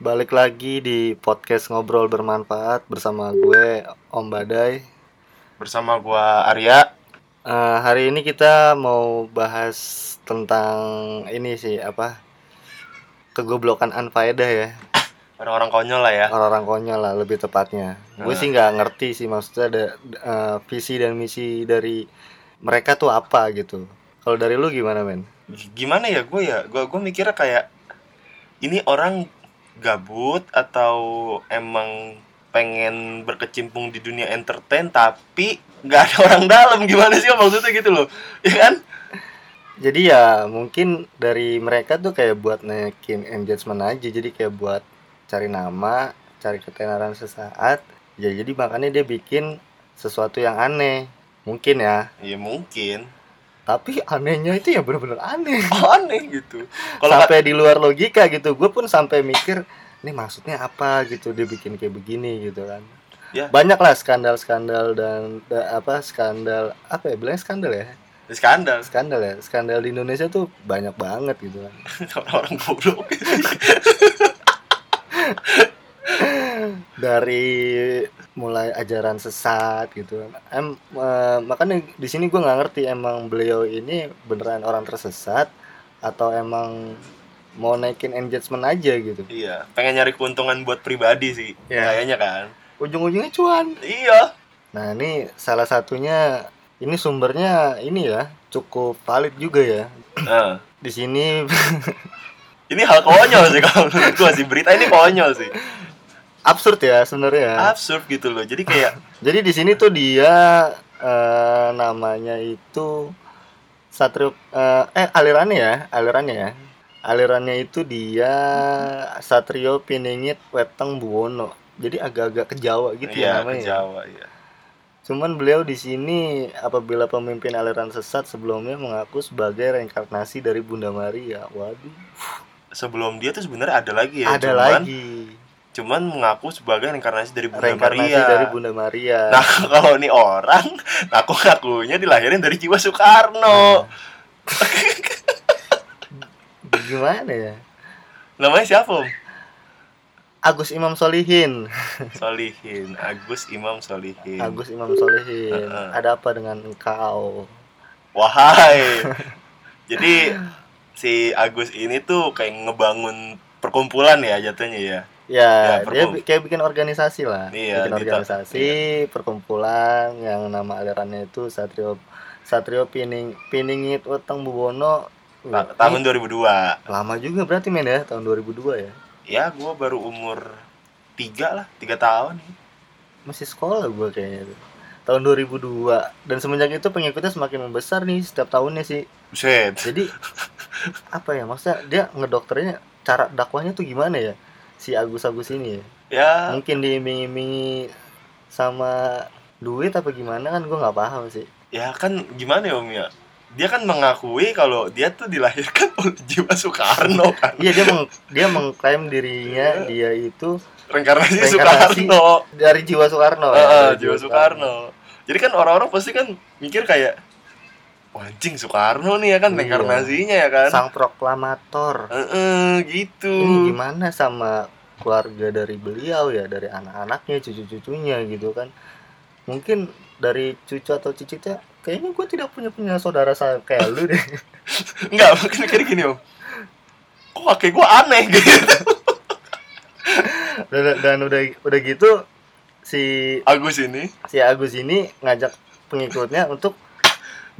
Balik lagi di podcast ngobrol bermanfaat bersama gue Om Badai. Bersama gua Arya. Eh, hari ini kita mau bahas tentang ini sih apa kegoblokan anfaedah ya Orang-orang konyol lah ya. orang-orang konyol lah lebih tepatnya. Gue sih nggak ngerti sih maksudnya ada eh, visi dan misi dari mereka tuh apa gitu. Kalau dari lu gimana men? Gimana ya gue ya? Gue gue mikirnya kayak ini orang gabut atau emang pengen berkecimpung di dunia entertain tapi nggak ada orang dalam gimana sih maksudnya gitu loh ya kan Jadi ya mungkin dari mereka tuh kayak buat naikin engagement aja jadi kayak buat cari nama, cari ketenaran sesaat. Ya jadi makanya dia bikin sesuatu yang aneh. Mungkin ya. ya mungkin Tapi anehnya itu ya bener-bener aneh. aneh gitu kalau nggak- sampai di luar logika gitu. Gue pun sampai mikir, ini maksudnya apa gitu dia bikin kayak begini gitu kan. Ya. Banyak lah skandal-skandal dan da- apa skandal apa ya bilangnya skandal ya skandal skandal ya skandal di Indonesia tuh banyak banget gitu kan orang-orang goblok dari mulai ajaran sesat gitu. Em eh, makanya di sini gue nggak ngerti emang beliau ini beneran orang tersesat atau emang mau naikin engagement aja gitu. Iya pengen nyari keuntungan buat pribadi sih Ya. kayaknya kan. Ujung-ujungnya cuan. Iya. Nah ini salah satunya ini sumbernya ini ya cukup valid juga ya. Nah di sini. Ini hal konyol sih kalau menurut gua sih. Berita ini konyol sih absurd ya sebenarnya absurd gitu loh jadi kayak Jadi di sini tuh dia eh, namanya itu Satrio eh, eh alirannya ya, alirannya ya. Alirannya itu dia Satrio Piningit Weteng Buwono. Jadi agak-agak ke Jawa gitu iya ya ke namanya. ya. Jawa iya Cuman beliau di sini apabila pemimpin aliran sesat sebelumnya mengaku sebagai reinkarnasi dari Bunda Maria. Waduh, sebelum dia tuh sebenarnya ada lagi ya ada cuman lagi cuman mengaku sebagai reinkarnasi dari Bunda reinkarnasi Maria dari Bunda Maria. nah kalau nih orang aku ngakunya dilahirin dari jiwa Soekarno Nah, gimana ya? namanya siapa om Agus Imam Solihin. Solihin Agus Imam Solihin Agus Imam Solihin. Heeh. Ada apa dengan engkau? wahai jadi si Agus ini tuh kayak ngebangun perkumpulan ya jatuhnya ya Ya, Ya, dia kayak bikin organisasi lah. Iya, bikin organisasi, perkumpulan yang nama alirannya itu Satrio Satrio Pining Piningit Utang. Ta- Wih, tahun ini 2002 lama juga berarti men ya, tahun 2002 ya. ya gua baru umur tiga lah tiga tahun Masih sekolah gua kayaknya tuh. Tahun 2002 dan semenjak itu pengikutnya semakin membesar nih setiap tahunnya sih. Buset Jadi apa ya maksudnya dia ngedokternya cara dakwahnya tuh gimana ya? Si Agus Agus ini ya. ya. Mungkin diiming-imingi sama duit apa gimana kan gue nggak paham sih. Ya kan gimana ya om ya? Dia kan mengakui kalau dia tuh dilahirkan oleh jiwa Soekarno kan? Iya dia meng, dia mengklaim dirinya dia itu reinkarnasi Soekarno. dari jiwa Soekarno ya, Heeh, dari jiwa Soekarno. Jadi kan orang-orang pasti kan mikir kayak "Wah, anjing Soekarno nih ya kan Iya. reinkarnasinya ya kan? Sang proklamator. Heeh, gitu. Ini gimana sama keluarga dari beliau ya dari anak-anaknya cucu-cucunya gitu kan? Mungkin dari cucu atau cicitnya kayaknya gue tidak punya punya saudara saya kayak lu deh. Enggak mungkin mikir gini om. Kok kakek gua aneh gitu? Dan, dan udah udah gitu si Agus ini? si Agus ini ngajak pengikutnya untuk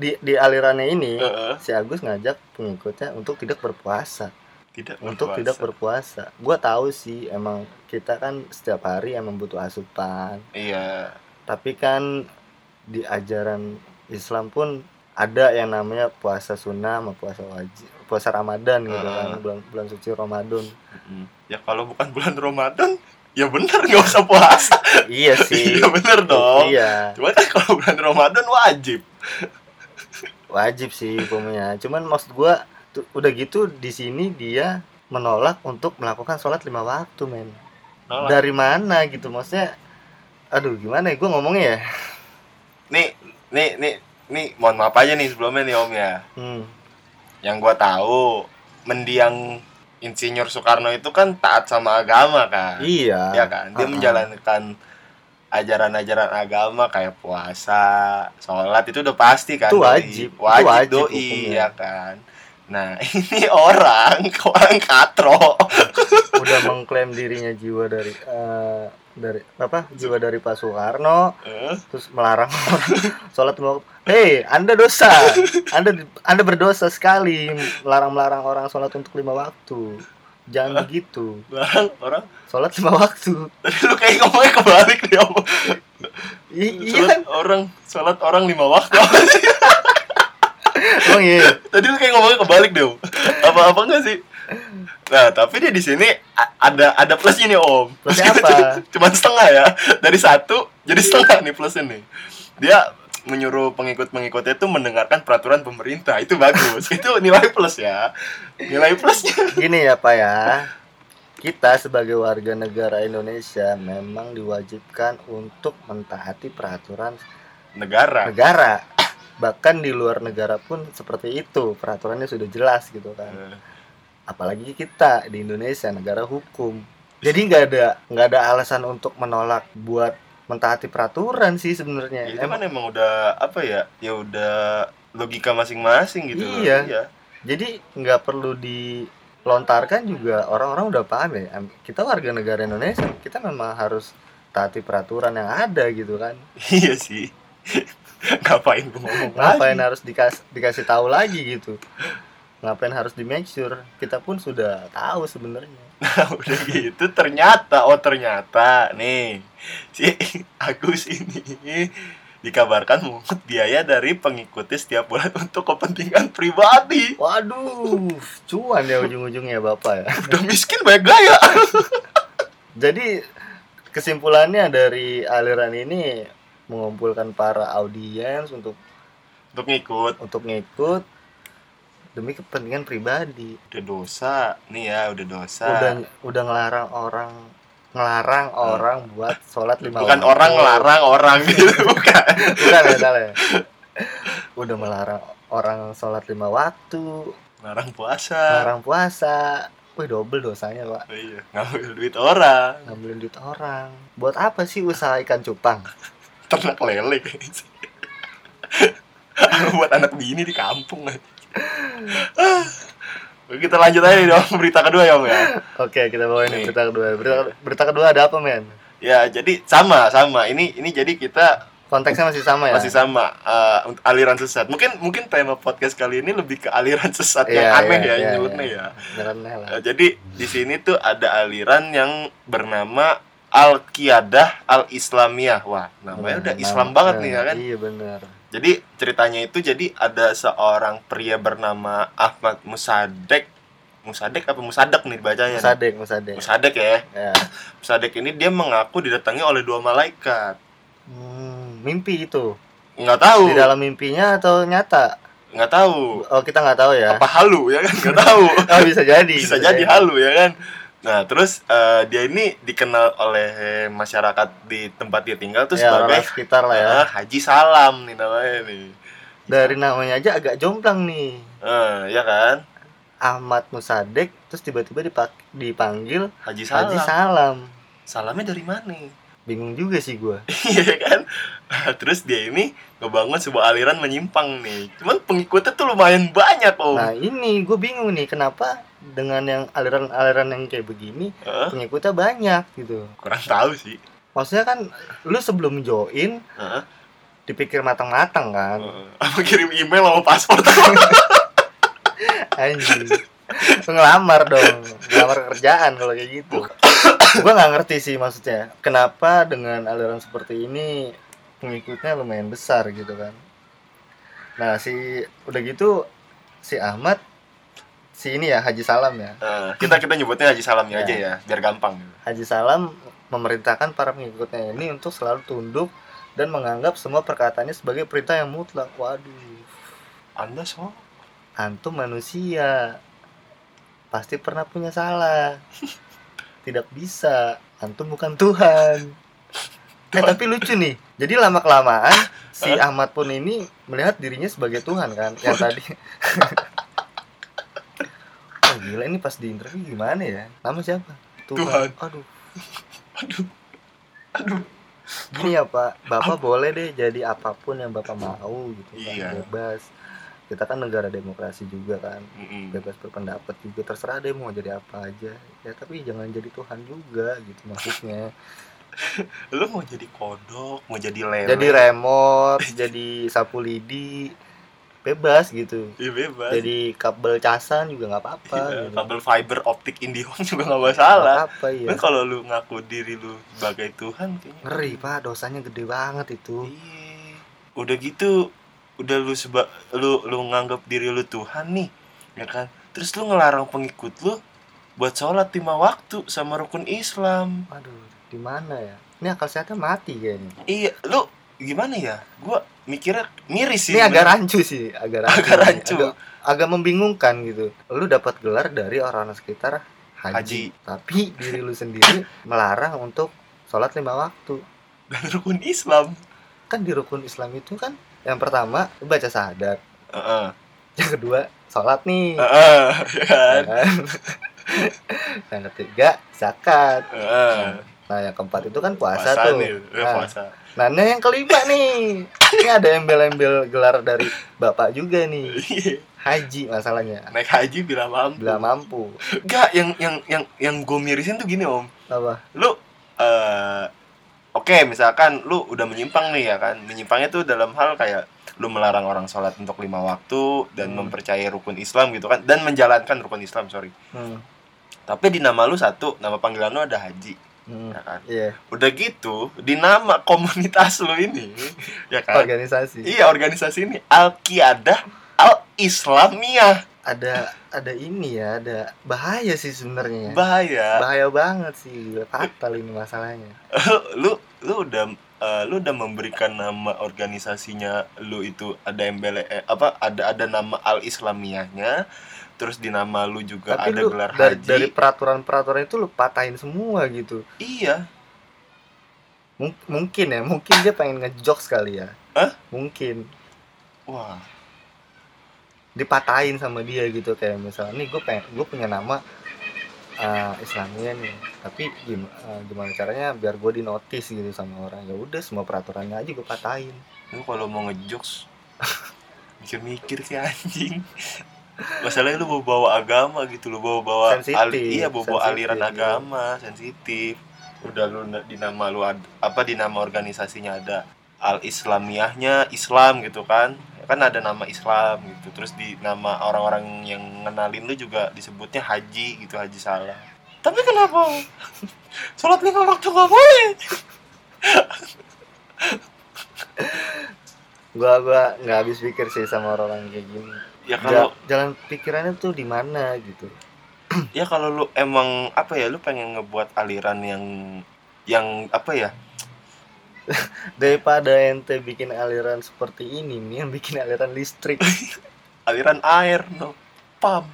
di di alirannya ini Heeh. si Agus ngajak pengikutnya untuk tidak berpuasa. Tidak untuk berpuasa. tidak berpuasa. Gua tahu sih emang kita kan setiap hari emang butuh asupan. Iya. Tapi kan di ajaran Islam pun ada yang namanya puasa sunnah sama puasa wajib puasa Ramadan gitu kan Heeh. bulan bulan suci Ramadan. Ya kalau bukan bulan Ramadan ya bener nggak usah puasa. Iya sih. Iya bener dong. Iya. Cuma kan kalau bulan Ramadan wajib wajib sih hukumnya cuman maksud gua tuh, udah gitu di sini dia menolak untuk melakukan sholat lima waktu men Nolak. dari mana gitu maksudnya aduh gimana ya gue ngomongnya ya nih nih nih nih mohon maaf aja nih sebelumnya nih om ya hmm. yang gua tahu mendiang Insinyur Soekarno itu kan taat sama agama kan. Iya. Ya kan? Dia Uh-uh. menjalankan ajaran-ajaran agama kayak puasa, sholat itu udah pasti kan. Itu doi. wajib. Itu Wajib, wajib doi, hukumnya. ya kan. Nah, ini orang, orang katro. Udah mengklaim dirinya jiwa dari eh, dari apa? Jiwa dari Pak Soekarno, Eh, terus melarang orang sholat. Hei, Anda dosa. Anda Anda berdosa sekali melarang-melarang orang sholat untuk lima waktu. Jangan begitu. Orang, orang. Sholat lima waktu. Lu kayak ngomongnya. Iya Sholat kan? orang, sholat orang lima waktu. Emang iya. Tadi lu kayak ngomongnya kebalik deh. Apa-apa enggak sih? Nah, tapi dia di sini ada ada plusnya nih, Om. Plusnya apa? Cuman setengah ya. Dari satu jadi setengah nih plusnya nih. Dia menyuruh pengikut-pengikutnya itu mendengarkan peraturan pemerintah. Itu bagus. Itu nilai plus ya. Nilai plusnya. Gini ya Pak ya. Kita sebagai warga negara Indonesia memang diwajibkan untuk mentaati peraturan Negara. negara. Bahkan di luar negara pun seperti itu, peraturannya sudah jelas gitu kan. Eh, Apalagi kita di Indonesia negara hukum. Jadi nggak ada nggak ada alasan untuk menolak buat mentaati peraturan sih sebenarnya. Itu Emang- kan emang udah apa ya? Ya udah logika masing-masing gitu loh. Iya. Jadi nggak perlu dilontarkan juga orang-orang udah paham ya. Kita warga negara Indonesia, kita memang harus taati peraturan yang ada gitu kan. Iya sih. Ngapain gue ngomong Ngapain lagi? harus dikas dikasih tahu lagi gitu? Ngapain harus di make sure? Kita pun sudah tahu sebenarnya. Nah, udah gitu ternyata oh ternyata nih si Agus ini dikabarkan mengut biaya dari pengikutnya setiap bulan untuk kepentingan pribadi. Waduh, cuan ya ujung-ujungnya bapak ya. Udah miskin banyak gaya. Jadi kesimpulannya dari aliran ini mengumpulkan para audiens untuk Untuk ngikut untuk ngikut demi kepentingan pribadi. udah dosa nih ya udah dosa. Udah udah ngelarang orang ngelarang orang buat sholat lima Bukan waktu. orang ngelarang orang gitu bukan. bukan ya salah ya. Udah melarang orang sholat lima waktu, Ngelarang puasa. melarang puasa. Wih double dosanya pak Oh, iya, ngambil duit orang. ngambilin duit orang. Buat apa sih usaha ikan cupang? Ternak lele. Buat anak bini di kampung Ah. Kita lanjut aja dong berita kedua ya Om ya. Oke kita bawain Nih. berita kedua. Berita, berita kedua ada apa men? Ya jadi sama sama ini ini jadi kita Konteksnya masih sama ya? masih sama eh, untuk aliran sesat. Mungkin mungkin tema podcast kali ini lebih ke aliran sesat yang Iya, aneh iya, ya iya, nyebutnya iya. ya. Lah. Eh, jadi di sini tuh ada aliran yang bernama Al Qiyadah Al Islamiyah. Wah namanya udah Nah, Islam banget nih ya kan. Iya benar. Jadi ceritanya itu jadi ada seorang pria bernama Ahmad Musadek. Musadek apa Musadek nih bacanya? nih? Musadek, musadek. Musadek ya. Ya. Musadek ini dia mengaku didatangi oleh dua malaikat. Hmm, mimpi itu. Nggak tahu. Di dalam mimpinya atau nyata? Nggak tahu. Oh kita nggak tahu ya. Apa halu ya kan? Nggak tahu. Oh bisa jadi. Bisa jadi halu ya kan. Nah, terus eh, dia ini dikenal oleh masyarakat di tempat dia tinggal tuh Ya, sebagai sekitar lah ya. eh, Haji Salam nih namanya nih. Dari namanya aja agak jomplang nih. Eh, ya kan? Ahmad Musadek terus tiba-tiba dipanggil Haji Salam. Haji Salam. Salamnya dari mana? Bingung juga sih gua. Iya kan? Terus dia ini ngebangun sebuah aliran menyimpang nih. Cuman pengikutnya tuh lumayan banyak, Om. Nah ini gue bingung nih kenapa dengan yang aliran-aliran yang kayak begini Hah? pengikutnya banyak gitu. kurang tahu sih. Maksudnya kan lu sebelum join Hah? dipikir matang-matang kan. Eh, Apa kirim email sama paspor Anjing. Ngelamar dong, ngelamar kerjaan kalau kayak gitu. gua nggak ngerti sih maksudnya. Kenapa dengan aliran seperti ini pengikutnya lumayan besar gitu kan. Nah, si udah gitu si Ahmad si ini ya Haji Salam ya. Eh, kita kita nyebutnya Haji Salamnya Ya. aja ya, biar gampang. Haji Salam memerintahkan para pengikutnya ini untuk selalu tunduk dan menganggap semua perkataannya sebagai perintah yang mutlak. Waduh, Anda so antum manusia. Pasti pernah punya salah. Tidak bisa. Antum bukan Tuhan. Eh tapi lucu nih. Jadi lama kelamaan si Ahmad pun ini melihat dirinya sebagai Tuhan kan. Yang tadi. gila ini pas di interview gimana ya nama siapa Tuhan. aduh aduh aduh Gini ya Pak, Bapak boleh deh jadi apa pun yang Bapak mau gitu kan, Iya. bebas. Kita kan negara demokrasi juga kan, Mm-mm. bebas berpendapat juga terserah deh mau jadi apa aja. Ya tapi jangan jadi Tuhan juga gitu maksudnya. lu mau jadi kodok mau jadi lele jadi remote, jadi sapu lidi, bebas gitu. ya bebas Jadi kabel casan juga nggak apa-apa. Iya, gitu. kabel fiber optik IndiHome juga nggak masalah Nggak apa ya. kalau lu ngaku diri lu sebagai Tuhan kayaknya Ngeri Pak, dosanya gede banget itu. Iya. udah gitu udah lu seba lu lu nganggap diri lu Tuhan nih ya kan terus lu ngelarang pengikut lu buat sholat lima waktu sama rukun Islam Aduh, di mana ya? Ini akal sehatnya mati kayaknya. iya lu gimana ya gua mikirnya miris sih Ini agak rancu sih, agak rancu. Agak rancu. Agak, agak membingungkan gitu. Lu dapat gelar dari orang sekitar haji, Haji. tapi diri lu sendiri melarang untuk sholat lima waktu. dan rukun Islam Kan di rukun Islam itu kan yang pertama baca syahadat, Heeh. yang kedua sholat nih. Ya kan? yang ketiga zakat. Heeh. Nah, yang keempat itu kan puasa, puasa tuh. nih ya, Nah, puasa nah, ini yang kelima nih. Ini ada embel-embel gelar dari Bapak juga nih. Iya. Haji masalahnya. naik haji bila mampu Bila mampu. Enggak, yang yang yang yang gue mirisin tuh gini om Apa? lu eh oke misalkan lu udah menyimpang nih ya kan menyimpangnya tuh dalam hal kayak lu melarang orang sholat untuk lima waktu dan Hmm. mempercayai rukun Islam gitu kan dan menjalankan rukun Islam sorry Hmm. tapi di nama lu satu nama panggilan lu ada haji Hmm. ya kan Iya, udah gitu di nama komunitas lu ini ya kan organisasi. iya organisasi ini Al Qiyadah Al Islamiyah Ada ada ini ya, ada bahaya sih sebenarnya. ya. bahaya Bahaya banget sih, fatal ini masalahnya. lu lu udah eh, lu udah memberikan nama organisasinya lu itu ada embel eh, apa ada ada nama al islamiyahnya terus di nama lu juga Tapi ada lu gelar dari, haji. dari peraturan-peraturan itu lu patahin semua gitu. iya. Mung- mungkin ya, mungkin dia pengen ngejok sekali ya. Hah? Mungkin. Wah. Dipatahin sama dia gitu kayak misalnya nih gue pengen gue punya nama uh, Islamia nih tapi gim- uh, gimana caranya biar gue di notice gitu sama orang. Ya udah semua peraturannya aja gue patahin. Lu kalau mau ngejokes mikir-mikir sih anjing masalahnya lu bawa bawa agama gitu lu bawa bawa Sensitif, iya bawa bawa aliran iya. agama sensitif. Udah lu di nama lu ad- apa di nama organisasinya ada al islamiyahnya Islam gitu kan? Kan ada nama Islam gitu. Terus di nama orang-orang yang ngenalin lu juga disebutnya haji gitu haji salah tapi kenapa? Sholat lima waktu nggak boleh. Gue gua nggak habis pikir sih sama orang kayak gini ya kalau Ja- jalan pikirannya tuh di mana gitu. Ya kalau lu emang apa ya lu pengen ngebuat aliran yang yang apa ya? Daripada ente bikin aliran seperti ini nih yang bikin aliran listrik. Aliran air no pam.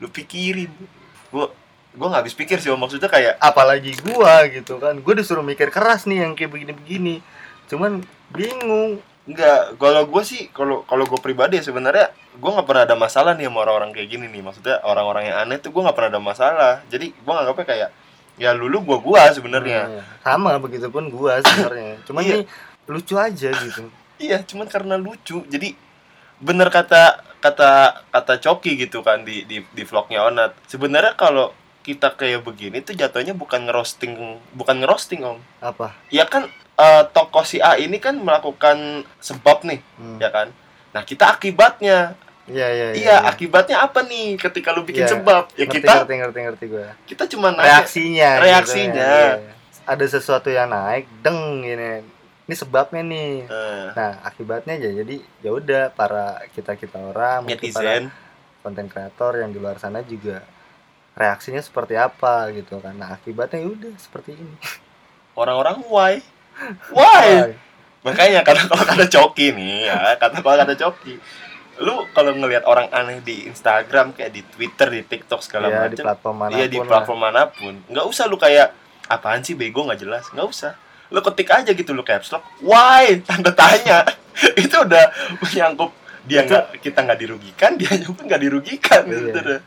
Lu pikirin. Gua gua nggak habis pikir sih maksudnya kayak apalagi gua gitu kan. Gue disuruh mikir keras nih yang kayak begini-begini. Cuman bingung Enggak, kalau gue sih kalau kalau gue pribadi ya sebenarnya gue nggak pernah ada masalah nih sama orang-orang kayak gini nih. Maksudnya orang-orang yang aneh tuh gue nggak pernah ada masalah. Jadi gue nganggapnya kayak ya lulu gua gua sebenarnya. Nah, sama begitupun gua sebenarnya. Cuman Iya. ini lucu aja gitu. Iya cuman karena lucu. Jadi bener kata kata kata Coki gitu kan di di di vlognya Onat. Sebenarnya kalau kita kayak begini tuh jatuhnya bukan ngerosting bukan ngerosting om. Apa? Ya kan eh, tokoh si A ini kan melakukan sebab nih Hmm. ya kan? Nah kita akibatnya. Iya iya iya akibatnya apa nih ketika lu bikin Iya. sebab? Ya ngerti, kita ngerti ngerti ngerti gua. kita cuma nanya reaksinya gitu Reaksinya. ya, iya. ada sesuatu yang naik deng gini. Ini sebabnya nih. Eh, nah akibatnya aja jadi ya udah para kita kita orang netizen. konten kreator yang di luar sana juga reaksinya seperti apa gitu kan. Nah akibatnya ya udah seperti ini. Orang-orang why why makanya karena kalau kata coki nih ya kata kalau kata coki lu kalau ngelihat orang aneh di Instagram kayak di Twitter di TikTok segala ya di macam platform mana iya di platform mana pun nggak usah lu kayak apaan sih bego nggak jelas nggak usah lu ketik aja gitu lu caps lock why tanda tanya itu udah menyangkut dia nggak kita nggak dirugikan dia pun nggak dirugikan Iya. gitu deh.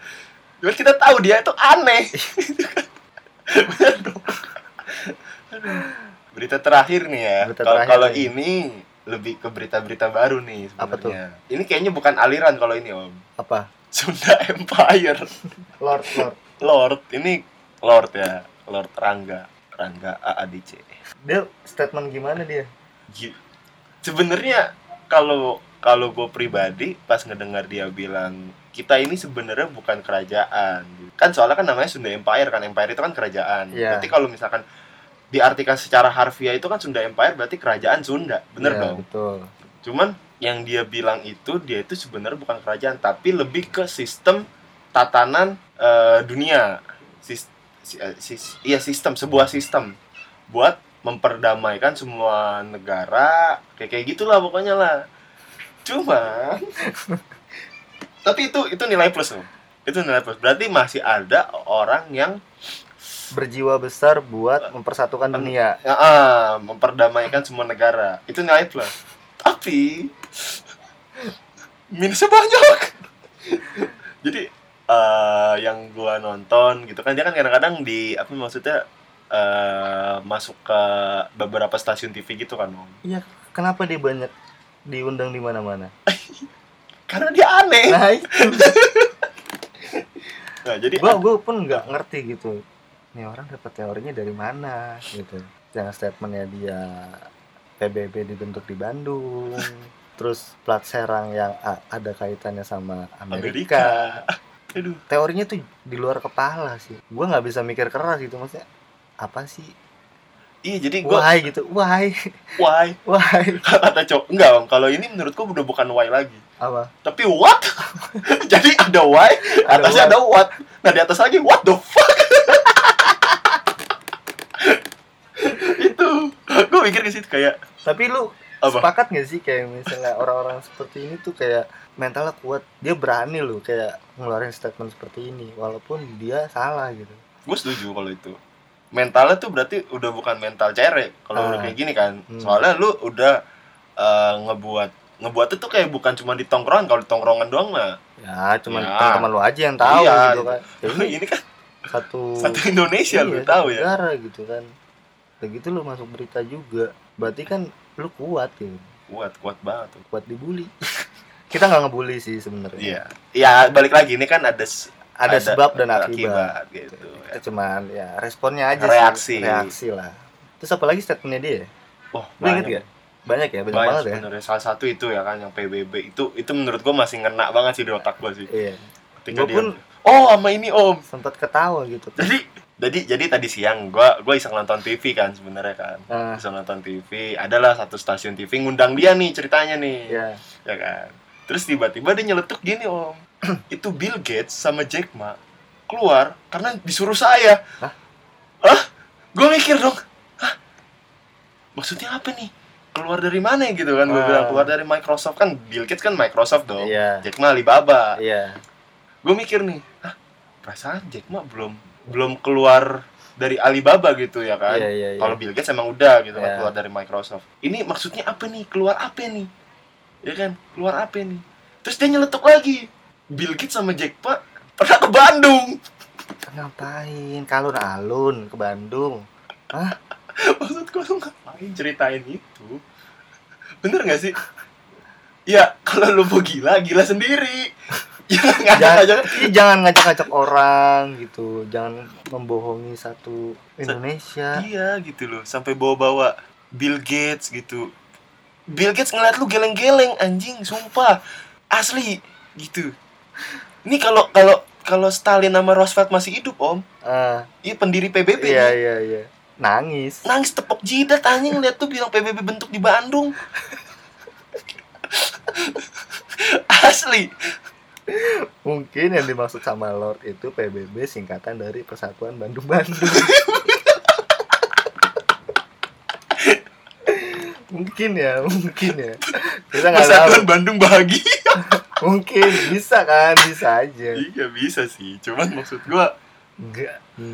Cuman kita tahu dia itu aneh. Bener dong. Berita terakhir nih ya. Kalau ini lebih ke berita-berita baru nih sebenarnya. Ini kayaknya bukan aliran kalau ini Om. Apa? Sunda Empire. Lord, Lord. Lord, ini Lord ya. Lord Rangga. Rangga AADC. Dia statement gimana dia? Sebenarnya kalau kalau gue pribadi pas ngedengar dia bilang kita ini sebenarnya bukan kerajaan kan soalnya kan namanya Sunda Empire kan Empire itu kan kerajaan Iya. berarti kalau misalkan diartikan secara harfiah itu kan Sunda Empire berarti kerajaan Sunda bener Iya, dong? Betul. cuman yang dia bilang itu dia itu sebenarnya bukan kerajaan tapi lebih ke sistem tatanan eh, dunia. Sis, si- eh, sis- iya sistem sebuah sistem buat memperdamaikan semua negara kayak kayak gitulah pokoknya lah. Cuma tapi itu itu nilai plus loh. Itu nilai plus. Berarti masih ada orang yang Berjiwa besar buat mempersatukan dunia. ya, ah, memperdamaikan semua negara itu nilai plus tapi minusnya banyak jadi eh, yang gua nonton gitu kan dia kan kadang-kadang di apa maksudnya eh, masuk ke beberapa stasiun TV gitu kan Om. Iya, kenapa dia banyak diundang di mana-mana? karena dia aneh Nah, itu. nah jadi gua gua pun nggak ngerti gitu. Nih orang dapat teorinya dari mana gitu. Yang statementnya dia PBB dibentuk di Bandung. Terus plat serang yang ada kaitannya sama Amerika. Amerika aduh Teorinya tuh di luar kepala sih. Gua nggak bisa mikir keras gitu maksudnya. Apa sih? iya jadi gua Why gitu? Why? why Why? kata cowok enggak Om. kalau ini menurutku udah bukan why lagi Apa? tapi what jadi ada why atasnya ada what nah di atas lagi what the fuck itu gue mikir ke situ kayak Tapi lu apa? sepakat gak sih kayak misalnya orang-orang seperti ini tuh kayak mentalnya kuat dia berani loh kayak ngeluarin statement seperti ini walaupun dia salah gitu. Gue setuju kalau itu. Mentalnya tuh berarti udah bukan mental cerek kalau Ah. udah kayak gini kan. Hmm. soalnya lu udah eh, ngebuat ngebuat itu kayak bukan cuma di tongkrongan kalau di tongkrongan doang mah. Ya cuman Ya. teman-teman lu aja yang tahu Iya, gitu kan. Ya, ini ini kan satu satu Indonesia lu iya, tahu satu ya. negara gitu kan begitu lu masuk berita juga. Berarti kan lu kuat gitu kuat kuat banget tuh. Kuat dibully. Kita nggak ngebully sih sebenarnya. Iya. Ya balik lagi ini kan ada s- ada, sebab dan akibat, gitu. Kita cuman ya responnya aja Reaksi. sih. Reaksi. Lah. Terus apa lagi statementnya dia? Oh Lu inget banyak. gak? Banyak ya, banyak, banyak banget ya. sebenarnya. Salah satu itu ya kan yang PBB itu itu menurut gua masih ngena banget sih di otak gua sih. Iya. ketika Gua dia pun oh sama ini om. Sempat ketawa gitu. jadi jadi jadi tadi siang gua gua iseng nonton TV kan sebenarnya kan Nah, iseng nonton TV adalah satu stasiun TV ngundang dia nih ceritanya nih ya. ya kan terus tiba-tiba dia nyeletuk gini om itu Bill Gates sama Jack Ma keluar karena disuruh saya Hah? Hah? gue mikir dong Hah? maksudnya apa nih keluar dari mana gitu kan gue Ah. bilang keluar dari Microsoft kan Bill Gates kan Microsoft dong Iya. Jack Ma Alibaba Iya. gue mikir nih Hah? perasaan Jack Ma belum belum keluar dari Alibaba gitu ya kan? Iya, iya, iya. kalau Bill Gates emang udah gitu kan Iya. keluar dari Microsoft. Ini maksudnya apa nih? Keluar apa nih? Ya kan? Keluar apa nih? Terus dia nyeletuk lagi. Bill Gates sama Jack Ma pernah ke Bandung. Ngapain? Kalun-alun ke Bandung. maksud gue tuh ngapain ceritain itu? Bener gak sih? Ya kalau lu mau gila gila sendiri Jangan, jangan ngajak-ngajak orang gitu. Jangan membohongi satu Indonesia. iya gitu loh sampai bawa-bawa Bill Gates gitu Bill Gates ngeliat lu geleng-geleng anjing sumpah asli gitu ini kalau kalau kalau Stalin sama Roosevelt masih hidup om Ah, iya pendiri PBB iya nih. iya iya. Nangis. nangis tepok jidat anjing lihat tuh bilang PBB bentuk di Bandung asli Mungkin yang dimaksud sama Lord itu PBB singkatan dari Persatuan Bandung-Bandung. mungkin ya, mungkin ya. Kita nggak tahu. Persatuan Bandung bahagia Mungkin bisa kan, bisa aja. iya bisa sih cuman maksud gua Enggak.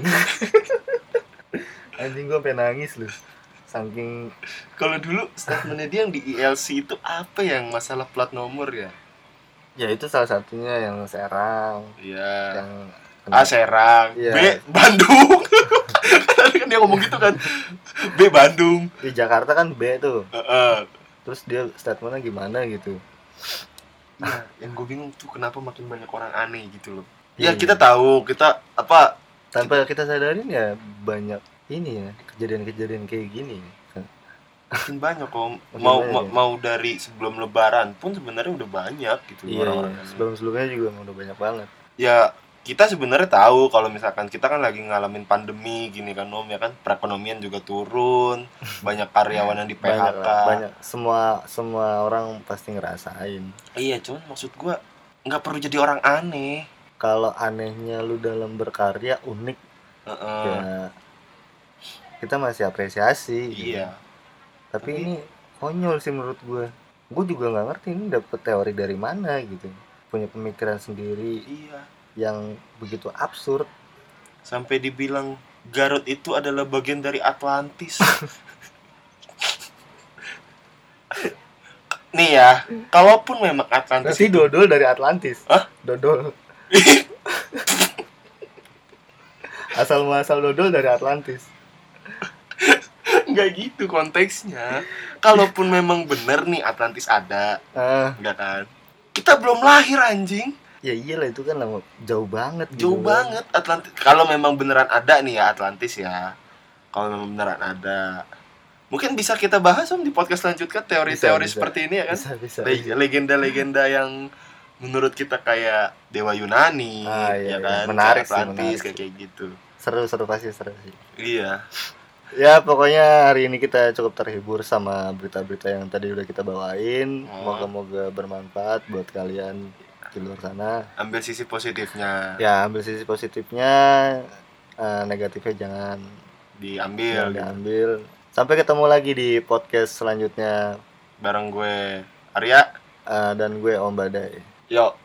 Anjing gua pengen nangis lu. Saking kalau dulu statementnya dia yang di ILC itu apa yang masalah plat nomor ya ya itu salah satunya yang Serang, Iya. yang A Serang, Iya. B Bandung. Tadi kan dia ngomong gitu kan. B Bandung. di Jakarta kan B tuh Heeh. terus dia statementnya gimana gitu Iya, yang gue bingung tuh kenapa makin banyak orang aneh gitu loh. Iya. Ya kita tahu, kita apa tanpa kita sadarin ya banyak ini ya kejadian-kejadian kayak gini makin banyak kok Makin mau banyak ma- ya. mau dari sebelum lebaran pun sebenarnya udah banyak gitu iya, orang-orang. iya. sebelum sebelumnya juga udah banyak banget. Ya kita sebenarnya tahu kalau misalkan kita kan lagi ngalamin pandemi gini kan om ya kan? Perekonomian juga turun banyak karyawan yang di PHK banyak lah, banyak. Semua semua orang pasti ngerasain. Iya cuman maksud gua nggak perlu jadi orang aneh. Kalau anehnya lu dalam berkarya unik Heeh. ya kita masih apresiasi gitu. iya. tapi Tapi- ini konyol sih menurut gue gue juga nggak ngerti ini dapet teori dari mana gitu punya pemikiran sendiri iya yang begitu absurd sampai dibilang Garut itu adalah bagian dari Atlantis nih ya kalaupun memang Atlantis Nanti dodol dari Atlantis. Hah? Dodol. asal muasal dodol dari Atlantis. Nggak gitu konteksnya. Kalaupun memang bener nih Atlantis ada Ah, enggak kan? Kita belum lahir anjing. Ya iyalah itu kan lama jauh banget jauh gitu kan. banget. Atlantis kalau memang beneran ada nih ya Atlantis ya. Kalau memang beneran ada. Mungkin bisa kita bahas om di podcast selanjutnya teori-teori Bisa, bisa. seperti ini ya kan? Bisa bisa. Le- legenda-legenda yang menurut kita kayak dewa Yunani Ah, iya, ya iya. kan? Menarik kayak sih, Atlantis menarik kayak kayak gitu. Seru seru pasti seru sih. iya Ya pokoknya hari ini kita cukup terhibur sama berita-berita yang tadi udah kita bawain. Oh. Moga-moga bermanfaat buat kalian di luar sana. ambil sisi positifnya Ya ambil sisi positifnya, eh, negatifnya jangan diambil jangan diambil. Sampai ketemu lagi di podcast selanjutnya bareng gue Arya eh, dan gue Om Badai. yuk